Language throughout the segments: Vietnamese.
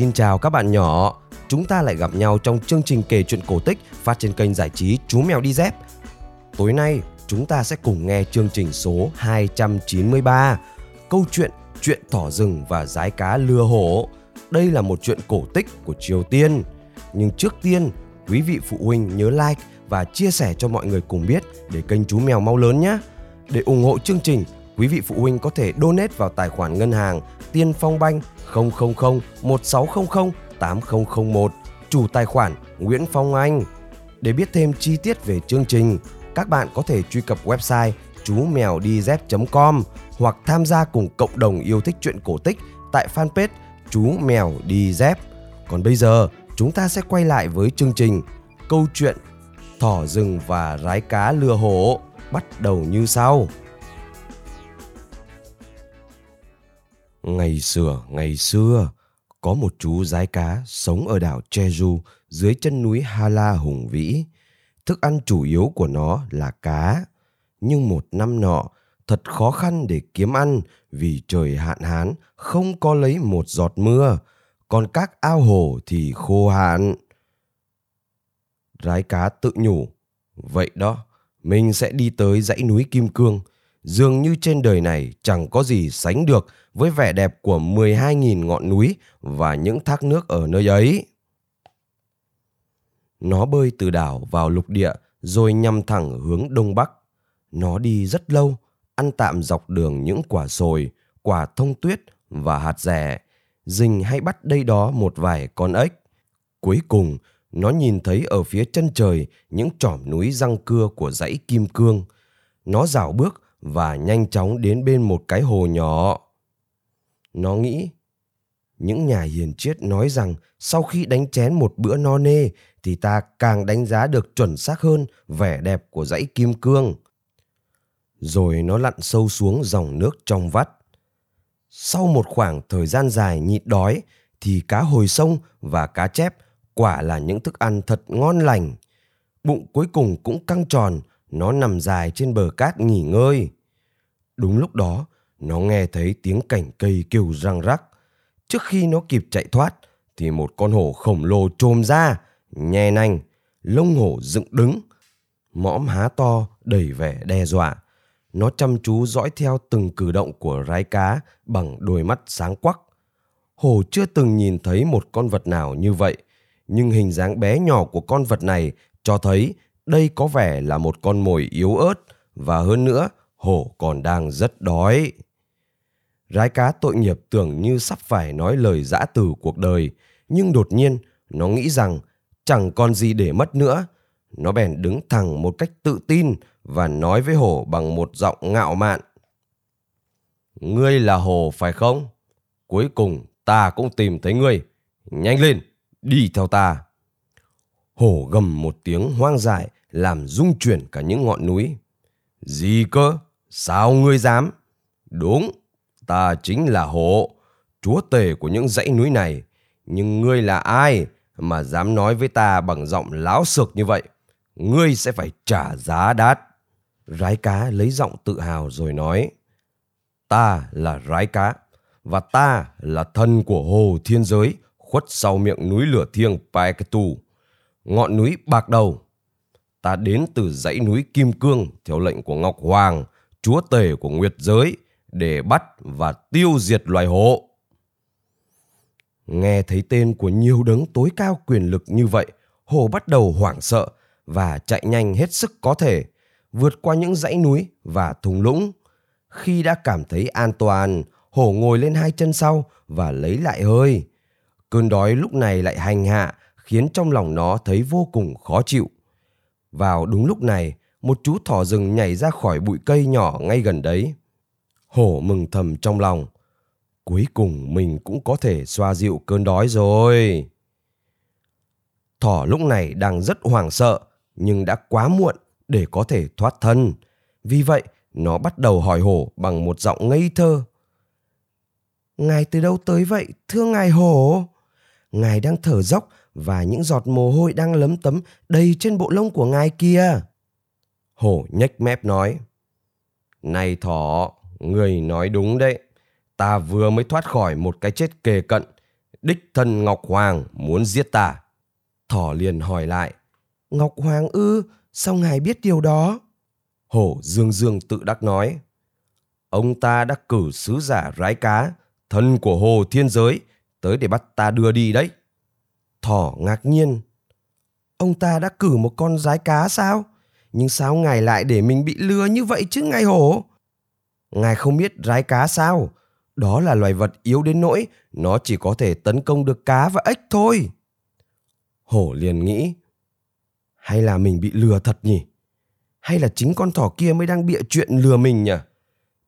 Xin chào các bạn nhỏ, chúng ta lại gặp nhau trong chương trình kể chuyện cổ tích phát trên kênh giải trí Chú Mèo Đi Dép. Tối nay, chúng ta sẽ cùng nghe chương trình số 293, câu chuyện Chuyện thỏ rừng và rái cá lừa hổ. Đây là một chuyện cổ tích của Triều Tiên. Nhưng trước tiên, quý vị phụ huynh nhớ like và chia sẻ cho mọi người cùng biết để kênh Chú Mèo mau lớn nhé. Để ủng hộ chương trình, quý vị phụ huynh có thể donate vào tài khoản ngân hàng Tiên Phong Banh 000 1600 8001, chủ tài khoản Nguyễn Phong Anh. Để biết thêm chi tiết về chương trình, các bạn có thể truy cập website chú mèo đi dép.com hoặc tham gia cùng cộng đồng yêu thích truyện cổ tích tại fanpage chú mèo đi dép. Còn bây giờ, chúng ta sẽ quay lại với chương trình Câu chuyện Thỏ rừng và rái cá lừa hổ bắt đầu như sau. Ngày xưa, ngày xưa, có một chú rái cá sống ở đảo Jeju dưới chân núi Hala hùng vĩ. Thức ăn chủ yếu của nó là cá. Nhưng một năm nọ, thật khó khăn để kiếm ăn vì trời hạn hán không có lấy một giọt mưa, còn các ao hồ thì khô hạn. Rái cá tự nhủ, vậy đó, mình sẽ đi tới dãy núi Kim Cương. Dường như trên đời này chẳng có gì sánh được với vẻ đẹp của 12.000 ngọn núi và những thác nước ở nơi ấy. Nó bơi từ đảo vào lục địa rồi nhằm thẳng hướng đông bắc. Nó đi rất lâu, ăn tạm dọc đường những quả sồi, quả thông tuyết và hạt rẻ, rình hay bắt đây đó một vài con ếch. Cuối cùng, nó nhìn thấy ở phía chân trời những chỏm núi răng cưa của dãy kim cương. Nó dạo bước và nhanh chóng đến bên một cái hồ nhỏ. Nó nghĩ, những nhà hiền triết nói rằng sau khi đánh chén một bữa no nê thì ta càng đánh giá được chuẩn xác hơn vẻ đẹp của dãy kim cương. Rồi nó lặn sâu xuống dòng nước trong vắt. Sau một khoảng thời gian dài nhịn đói thì cá hồi sông và cá chép quả là những thức ăn thật ngon lành. Bụng cuối cùng cũng căng tròn, nó nằm dài trên bờ cát nghỉ ngơi. Đúng lúc đó, nó nghe thấy tiếng cảnh cây kêu răng rắc. Trước khi nó kịp chạy thoát, thì một con hổ khổng lồ trồm ra, nhe nanh, lông hổ dựng đứng, mõm há to đầy vẻ đe dọa. Nó chăm chú dõi theo từng cử động của rái cá bằng đôi mắt sáng quắc. Hổ chưa từng nhìn thấy một con vật nào như vậy, nhưng hình dáng bé nhỏ của con vật này cho thấy đây có vẻ là một con mồi yếu ớt và hơn nữa hổ còn đang rất đói. Rái cá tội nghiệp tưởng như sắp phải nói lời dã từ cuộc đời, nhưng đột nhiên nó nghĩ rằng chẳng còn gì để mất nữa. Nó bèn đứng thẳng một cách tự tin và nói với hổ bằng một giọng ngạo mạn. Ngươi là hổ phải không? Cuối cùng ta cũng tìm thấy ngươi. Nhanh lên, đi theo ta. Hổ gầm một tiếng hoang dại làm rung chuyển cả những ngọn núi. Gì cơ? Sao ngươi dám? Đúng, ta chính là hồ chúa tể của những dãy núi này. Nhưng ngươi là ai mà dám nói với ta bằng giọng láo xược như vậy? Ngươi sẽ phải trả giá đắt. Rái cá lấy giọng tự hào rồi nói. Ta là rái cá, và ta là thân của hồ thiên giới khuất sau miệng núi lửa thiêng Paeketu, ngọn núi bạc đầu. Ta đến từ dãy núi Kim Cương theo lệnh của Ngọc Hoàng, chúa tể của Nguyệt giới, để bắt và tiêu diệt loài hổ. Nghe thấy tên của nhiều đấng tối cao quyền lực như vậy, hồ bắt đầu hoảng sợ và chạy nhanh hết sức có thể, vượt qua những dãy núi và thung lũng. Khi đã cảm thấy an toàn, hổ ngồi lên hai chân sau và lấy lại hơi. Cơn đói lúc này lại hành hạ, khiến trong lòng nó thấy vô cùng khó chịu. Vào đúng lúc này, một chú thỏ rừng nhảy ra khỏi bụi cây nhỏ ngay gần đấy. Hổ mừng thầm trong lòng. Cuối cùng mình cũng có thể xoa dịu cơn đói rồi. Thỏ lúc này đang rất hoảng sợ, nhưng đã quá muộn để có thể thoát thân. Vì vậy, nó bắt đầu hỏi hổ bằng một giọng ngây thơ. Ngài từ đâu tới vậy, thưa ngài hổ? Ngài đang thở dốc và những giọt mồ hôi đang lấm tấm đầy trên bộ lông của ngài kia. Hổ nhếch mép nói. Này thỏ, người nói đúng đấy. Ta vừa mới thoát khỏi một cái chết kề cận. Đích thân Ngọc Hoàng muốn giết ta. Thỏ liền hỏi lại. Ngọc Hoàng ư, sao ngài biết điều đó? Hổ dương dương tự đắc nói. Ông ta đã cử sứ giả rái cá, thân của hồ thiên giới, tới để bắt ta đưa đi đấy. Thỏ ngạc nhiên. Ông ta đã cử một con rái cá sao? Nhưng sao ngài lại để mình bị lừa như vậy chứ ngài hổ? Ngài không biết rái cá sao? Đó là loài vật yếu đến nỗi nó chỉ có thể tấn công được cá và ếch thôi. Hổ liền nghĩ, hay là mình bị lừa thật nhỉ? Hay là chính con thỏ kia mới đang bịa chuyện lừa mình nhỉ?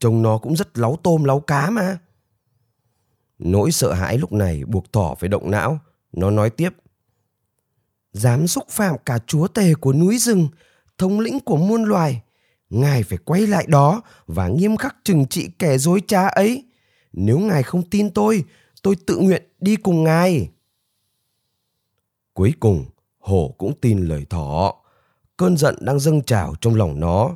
Trông nó cũng rất láu tôm láu cá mà. Nỗi sợ hãi lúc này buộc thỏ phải động não. Nó nói tiếp. Dám xúc phạm cả chúa tể của núi rừng, thống lĩnh của muôn loài. Ngài phải quay lại đó và nghiêm khắc trừng trị kẻ dối trá ấy. Nếu ngài không tin tôi, tôi tự nguyện đi cùng ngài. Cuối cùng, hổ cũng tin lời thỏ. Cơn giận đang dâng trào trong lòng nó.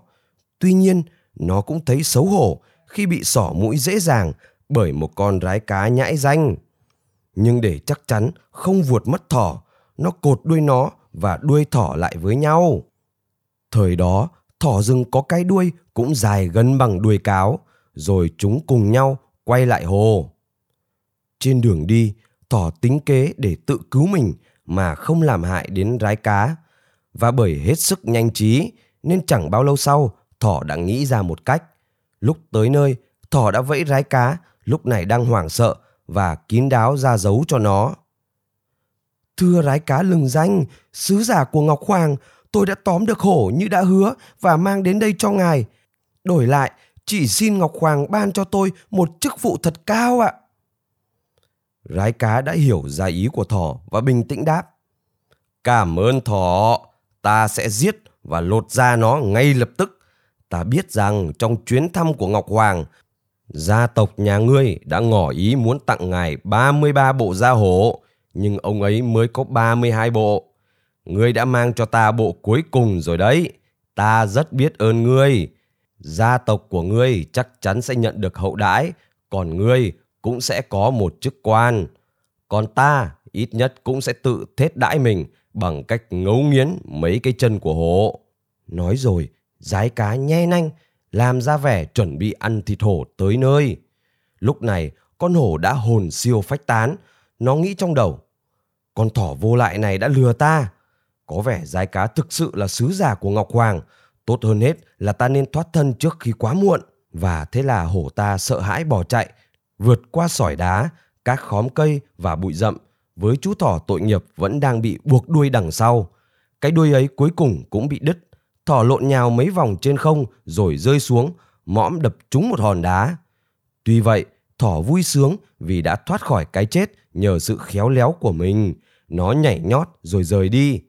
Tuy nhiên, nó cũng thấy xấu hổ khi bị sỏ mũi dễ dàng bởi một con rái cá nhãi danh. Nhưng để chắc chắn không vuột mất thỏ, nó cột đuôi nó và đuôi thỏ lại với nhau. Thời đó, thỏ rừng có cái đuôi cũng dài gần bằng đuôi cáo, rồi chúng cùng nhau quay lại hồ. Trên đường đi, thỏ tính kế để tự cứu mình mà không làm hại đến rái cá. Và bởi hết sức nhanh trí nên chẳng bao lâu sau thỏ đã nghĩ ra một cách. Lúc tới nơi, thỏ đã vẫy rái cá, lúc này đang hoảng sợ và kín đáo ra dấu cho nó. Thưa rái cá lừng danh, sứ giả của Ngọc Hoàng, tôi đã tóm được hổ như đã hứa và mang đến đây cho ngài. Đổi lại, chỉ xin Ngọc Hoàng ban cho tôi một chức vụ thật cao ạ. Rái cá đã hiểu ra ý của thỏ và bình tĩnh đáp. Cảm ơn thỏ, ta sẽ giết và lột da nó ngay lập tức. Ta biết rằng trong chuyến thăm của Ngọc Hoàng, gia tộc nhà ngươi đã ngỏ ý muốn tặng ngài 33 bộ da hổ, nhưng ông ấy mới có 32 bộ. Ngươi đã mang cho ta bộ cuối cùng rồi đấy. Ta rất biết ơn ngươi. Gia tộc của ngươi chắc chắn sẽ nhận được hậu đãi, còn ngươi cũng sẽ có một chức quan. Còn ta ít nhất cũng sẽ tự thết đãi mình bằng cách ngấu nghiến mấy cái chân của hổ. Nói rồi, giái cá nhe nanh, làm ra vẻ chuẩn bị ăn thịt hổ tới nơi. Lúc này, con hổ đã hồn siêu phách tán. Nó nghĩ trong đầu, con thỏ vô lại này đã lừa ta. Có vẻ giái cá thực sự là sứ giả của Ngọc Hoàng. Tốt hơn hết là ta nên thoát thân trước khi quá muộn. Và thế là hổ ta sợ hãi bỏ chạy, vượt qua sỏi đá, các khóm cây và bụi rậm, với chú thỏ tội nghiệp vẫn đang bị buộc đuôi đằng sau. Cái đuôi ấy cuối cùng cũng bị đứt. Thỏ lộn nhào mấy vòng trên không rồi rơi xuống, mõm đập trúng một hòn đá. Tuy vậy, thỏ vui sướng vì đã thoát khỏi cái chết nhờ sự khéo léo của mình. Nó nhảy nhót rồi rời đi.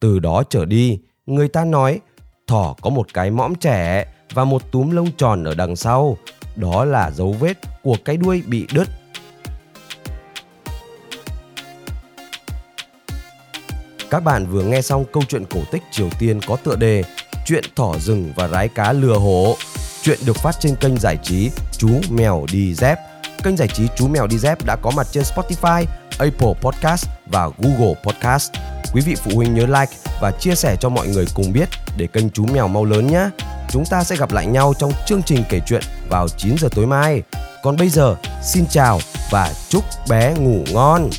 Từ đó trở đi, người ta nói thỏ có một cái mõm trẻ và một túm lông tròn ở đằng sau. Đó là dấu vết của cái đuôi bị đứt. Các bạn vừa nghe xong câu chuyện cổ tích Triều Tiên có tựa đề Chuyện thỏ rừng và rái cá lừa hổ. Chuyện được phát trên kênh giải trí Chú Mèo Đi Dép. Kênh giải trí Chú Mèo Đi Dép đã có mặt trên Spotify, Apple Podcast và Google Podcast. Quý vị phụ huynh nhớ like và chia sẻ cho mọi người cùng biết để kênh Chú Mèo mau lớn nhé. Chúng ta sẽ gặp lại nhau trong chương trình kể chuyện vào 9 giờ tối mai. Còn bây giờ, xin chào và chúc bé ngủ ngon.